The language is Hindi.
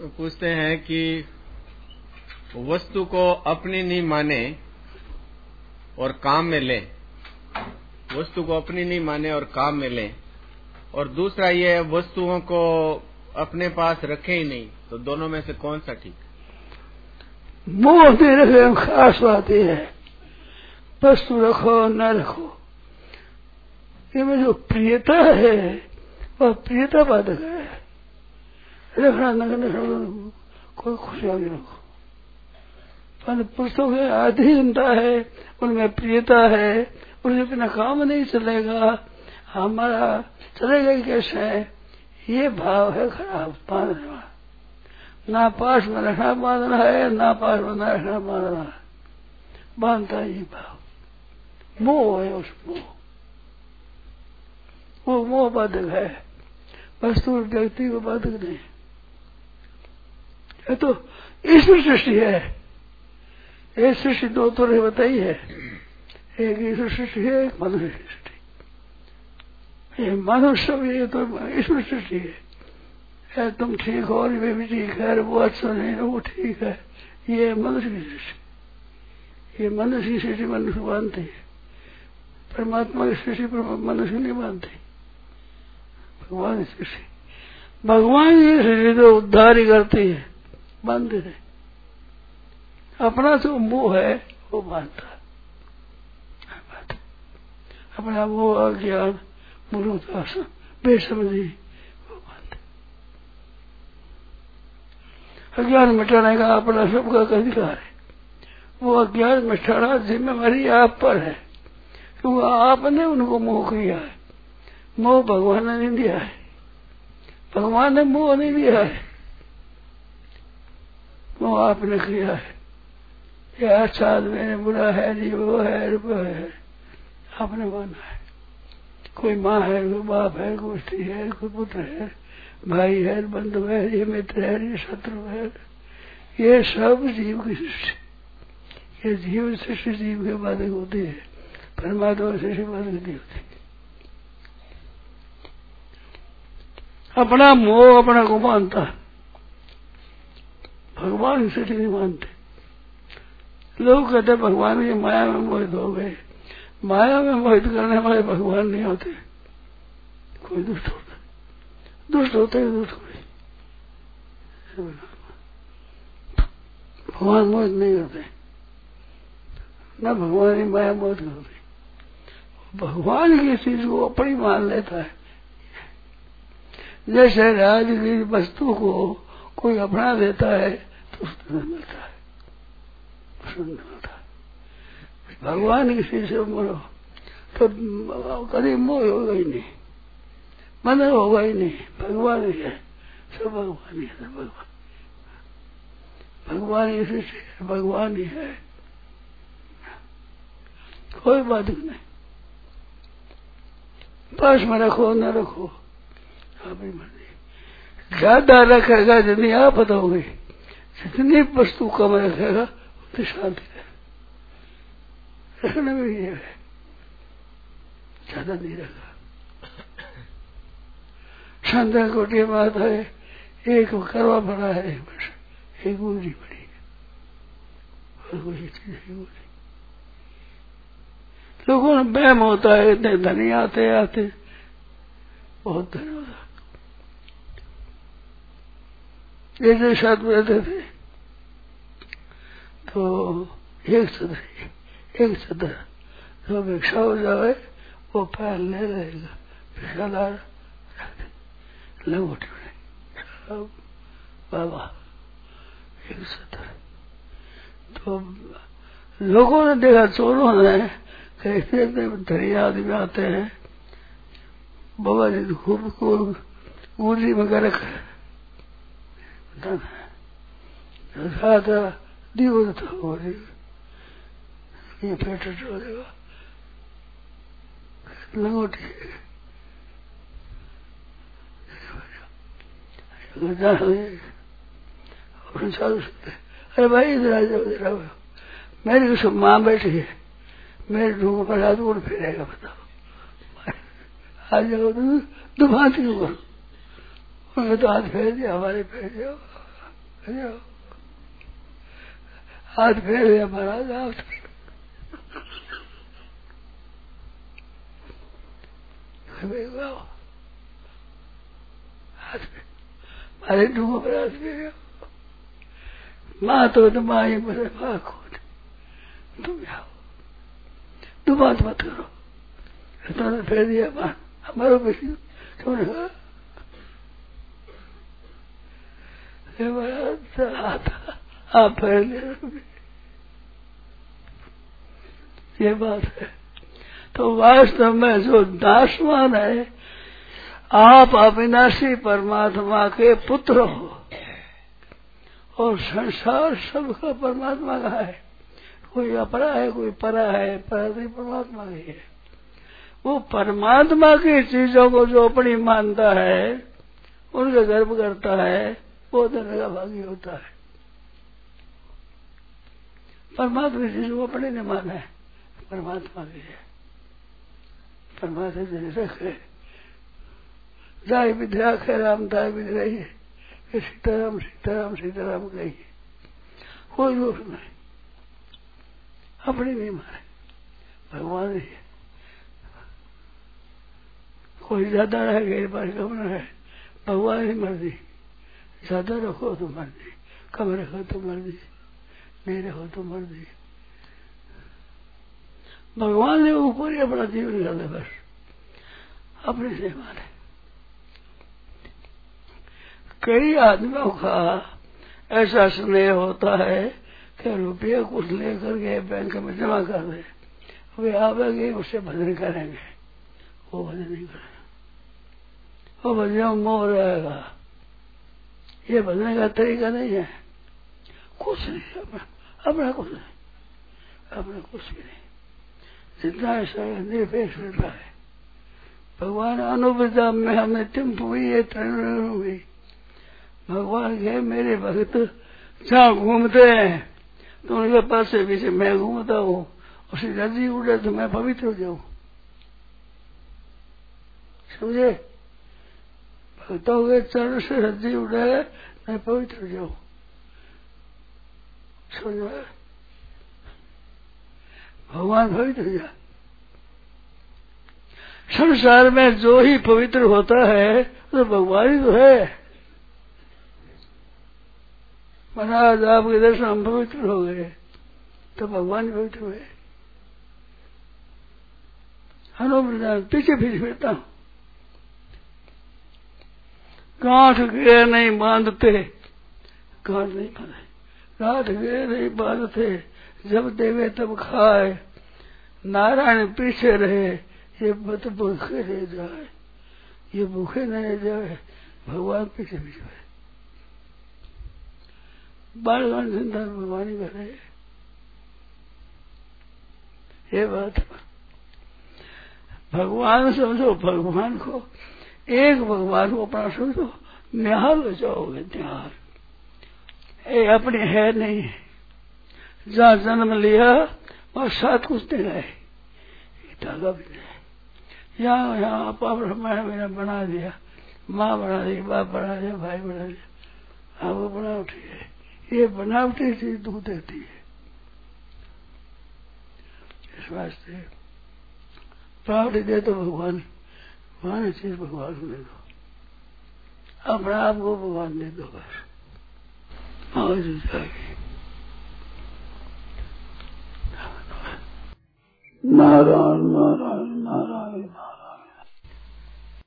पूछते हैं कि वस्तु को अपनी नहीं माने और काम में ले। वस्तु को अपनी नहीं माने और काम में ले। और दूसरा ये वस्तुओं को अपने पास रखे ही नहीं तो दोनों में से कौन सा ठीक? नहीं रखे खास बात यह है। वस्तु रखो, न रखो। इनमें जो प्रियता है वह प्रियता बाधक है। रखना कोई खुशियाँ नहीं रखो। पर पुस्तकों की अधीनता है, उनमें प्रियता है उनसे बिना काम नहीं चलेगा। हमारा चलेगा ही कैसे है? ये भाव है खराब, बांधने। ना पास में रखना बांधना है, ना पास में न रखना बांधना। है बांधता ये भाव। मोह है उस मोह। वो मोह बाधक है। वस्तु व्यक्ति को बाधक नहीं। ये तो ईश्वर सृष्टि है। ये सृष्टि दो तो बताई है। एक ईश्वर सृष्टि है, एक मनुष्य सृष्टि। ये मनुष्य ये तो ईश्वर सृष्टि है। तुम ठीक हो, और वे भी ठीक है वो अच्छा नहीं है, वो ठीक है। ये मनुष्य की सृष्टि। ये मनुष्य की सृष्टि मनुष्य मानते है। परमात्मा की सृष्टि मनुष्य नहीं मानते। भगवान की सृष्टि। भगवान की सृष्टि तो उद्धार ही करती है। बाँध है। अपना जो मोह है, वो बांधता अपना वो अज्ञान मूर्खता बेसमझी, वो बांधते अज्ञान मिटाने का अपना सबका अधिकार है। वो अज्ञान मिटाना जिम्मेवारी आप पर है। क्योंकि आपने उनको मोह किया है। मोह भगवान ने नहीं दिया है। भगवान ने मोह नहीं दिया है। वो आपने किया है। ये अच्छा आदमी बुरा है जी वो है वो है। आपने माना है। कोई माँ है, कोई बाप है, कोई स्त्री है, कोई पुत्र है, भाई है, बंधु है, ये मित्र है, ये शत्रु है। ये सब जीव की सृष्टि। ये जीव सृष्टि, जीव के बाधक होती है। परमात्मा सृष्टि बाधक नहीं होती। अपना मोह, अपना को मानता भगवान सृष्टि नहीं मानते। लोग कहते भगवान की माया में मोहित हो गए। माया में मोहित करने वाले भगवान नहीं होते। कोई दुष्ट होता दुष्ट होते ही दुष्ट कोई भगवान मोहित नहीं करते न भगवान की माया मोहित करते। भगवान की चीज़ को अपनी मान लेता है। जैसे राजगीर वस्तु को कोई अपना देता है तो उसमें मिलता है प्रसन्न मिलता है भगवान किसी से मरो। तो कभी मोह होगा ही नहीं। मन होगा ही नहीं। भगवान ही है। सब भगवान ही है भगवान। भगवान सृष्टि है, भगवान ही है। कोई बात नहीं। पास में रखो, न रखो। अपनी मर्ज़ी ज़्यादा रखेगा जितनी आपत होगी जितनी वस्तु कम रखेगा उतनी शांति रहेगा रखने में ये है। ज़्यादा नहीं रखा शांता कोटी बात है, एक करवा पड़ा है वर्ष एक गुजरी पड़ी है। और कुछ चीज़ नहीं गुजरी लोगों में बैम होता है, इतने धनी आते आते, बहुत धन होता एक साथ में रहते थे तो एक सदर एक सदर जो भिक्षा हो जाए, वो ले रहेगा। भिक्षादार बाबा, एक सदर तो लोगों ने देखा, चोरों ने कैसे इतने धनी आदमी आते हैं। बाबा जी खूब खूब गुजरी में कर रखा था दीव तो हो ये पेट चलेगा लंगोटी चालू सुनते अरे भाई इधर आ जाओ इधर आओ मेरी उसको माँ बैठी है। मेरे ढूंढ पर हाथ उड़ फिरेगा बताओ आ जाओ तो ऊपर उन्हें तो हाथ फेर दिया हमारे फेर दिया हाथ फेर दिया महाराज, आप माँ तो तो माँ बोले माँ कौन तुम जाओ। तुम बात मत करो। तुमने फेर दिया माँ। बेटी तुमने कहा आप ये बात है। तो वास्तव में जो दासवान है, आप अविनाशी परमात्मा के पुत्र हो। और संसार सबका परमात्मा का है। कोई अपरा है, कोई परा है परा परमात्मा की है। वो परमात्मा की चीज़ों को जो अपनी मानता है, उनका गर्व करता है, वो धन का भागी होता है। परमात्मा चीज़ वो अपने ने माना है, परमात्मा की है। परमात्मा जी रखे जाय विद्या खे राम दाय विद्या है। सीताराम सीताराम सीताराम कहिए कोई दोष नहीं। अपने नहीं मारे भगवान ही कोई ज़्यादा रह गए बार कम है भगवान ही मर्ज़ी। ज़्यादा रखो तो मर्ज़ी। कम रखो तो मर्ज़ी। नहीं रखो तो मर मर्ज़ी भगवान ने ऊपर ही अपना जीवन कर बस। अपने से माने कई आदमियों का ऐसा स्नेह होता है कि रुपये कुछ लेकर के बैंक में जमा कर दे। वे आवेंगे उससे भजन करेंगे। वो भजन नहीं करेंगे। वो भजन मोह रहेगा ये बदलने का तरीका नहीं है। कुछ नहीं अपना अपना कुछ नहीं अपना कुछ भी नहीं जितना निरपेक्ष रहता है। भगवान अनुपदा में हमें टिम्प हुई है तरण हुई। भगवान के मेरे भक्त, जहाँ घूमते हैं तो उनके पास से पीछे मैं घूमता हूँ। उसी नदी उड़े तो मैं पवित्र हो जाऊँ। समझे? भक्तों के चरण से हड्डी उड़े, मैं पवित्र हो जाऊँ। समझ भगवान पवित्र हो जाए संसार में जो ही पवित्र होता है तो भगवान ही तो है। महाराज आपके दर्शन हम पवित्र हो गए तो भगवान पवित्र हुए। हनुमान पीछे पीछे फिरता हूँ। गांठ गे नहीं बांधते, गांठ नहीं बांधे गांठ गे नहीं बांधते जब देवे तब खाए। नारायण पीछे रहे, ये मत भूखे रह जाए। ये भूखे न रह जाए, भगवान पीछे पीछे रहे बालगण चिंता भगवान कर रहे ये बात। भगवान समझो, भगवान को, एक भगवान को अपना समझो, निहाल हो जाओगे, निहाल। ये अपने है नहीं। जहाँ जन्म लिया और साथ कुछ नहीं रहे। धागा भी नहीं। यहाँ यहाँ आपा मैंने बना दिया। माँ बना दी, बाप बना दिया, भाई बना दिया। हाँ वो बनावटी है। ये बनावटी चीज़ दूध देती है। इस वास्ते बनावटी दे तो भगवान भगवान चीज़ भगवान को दे दो। अपने आप को भगवान दे दो बस। और नारायण नारायण नारायण नारायण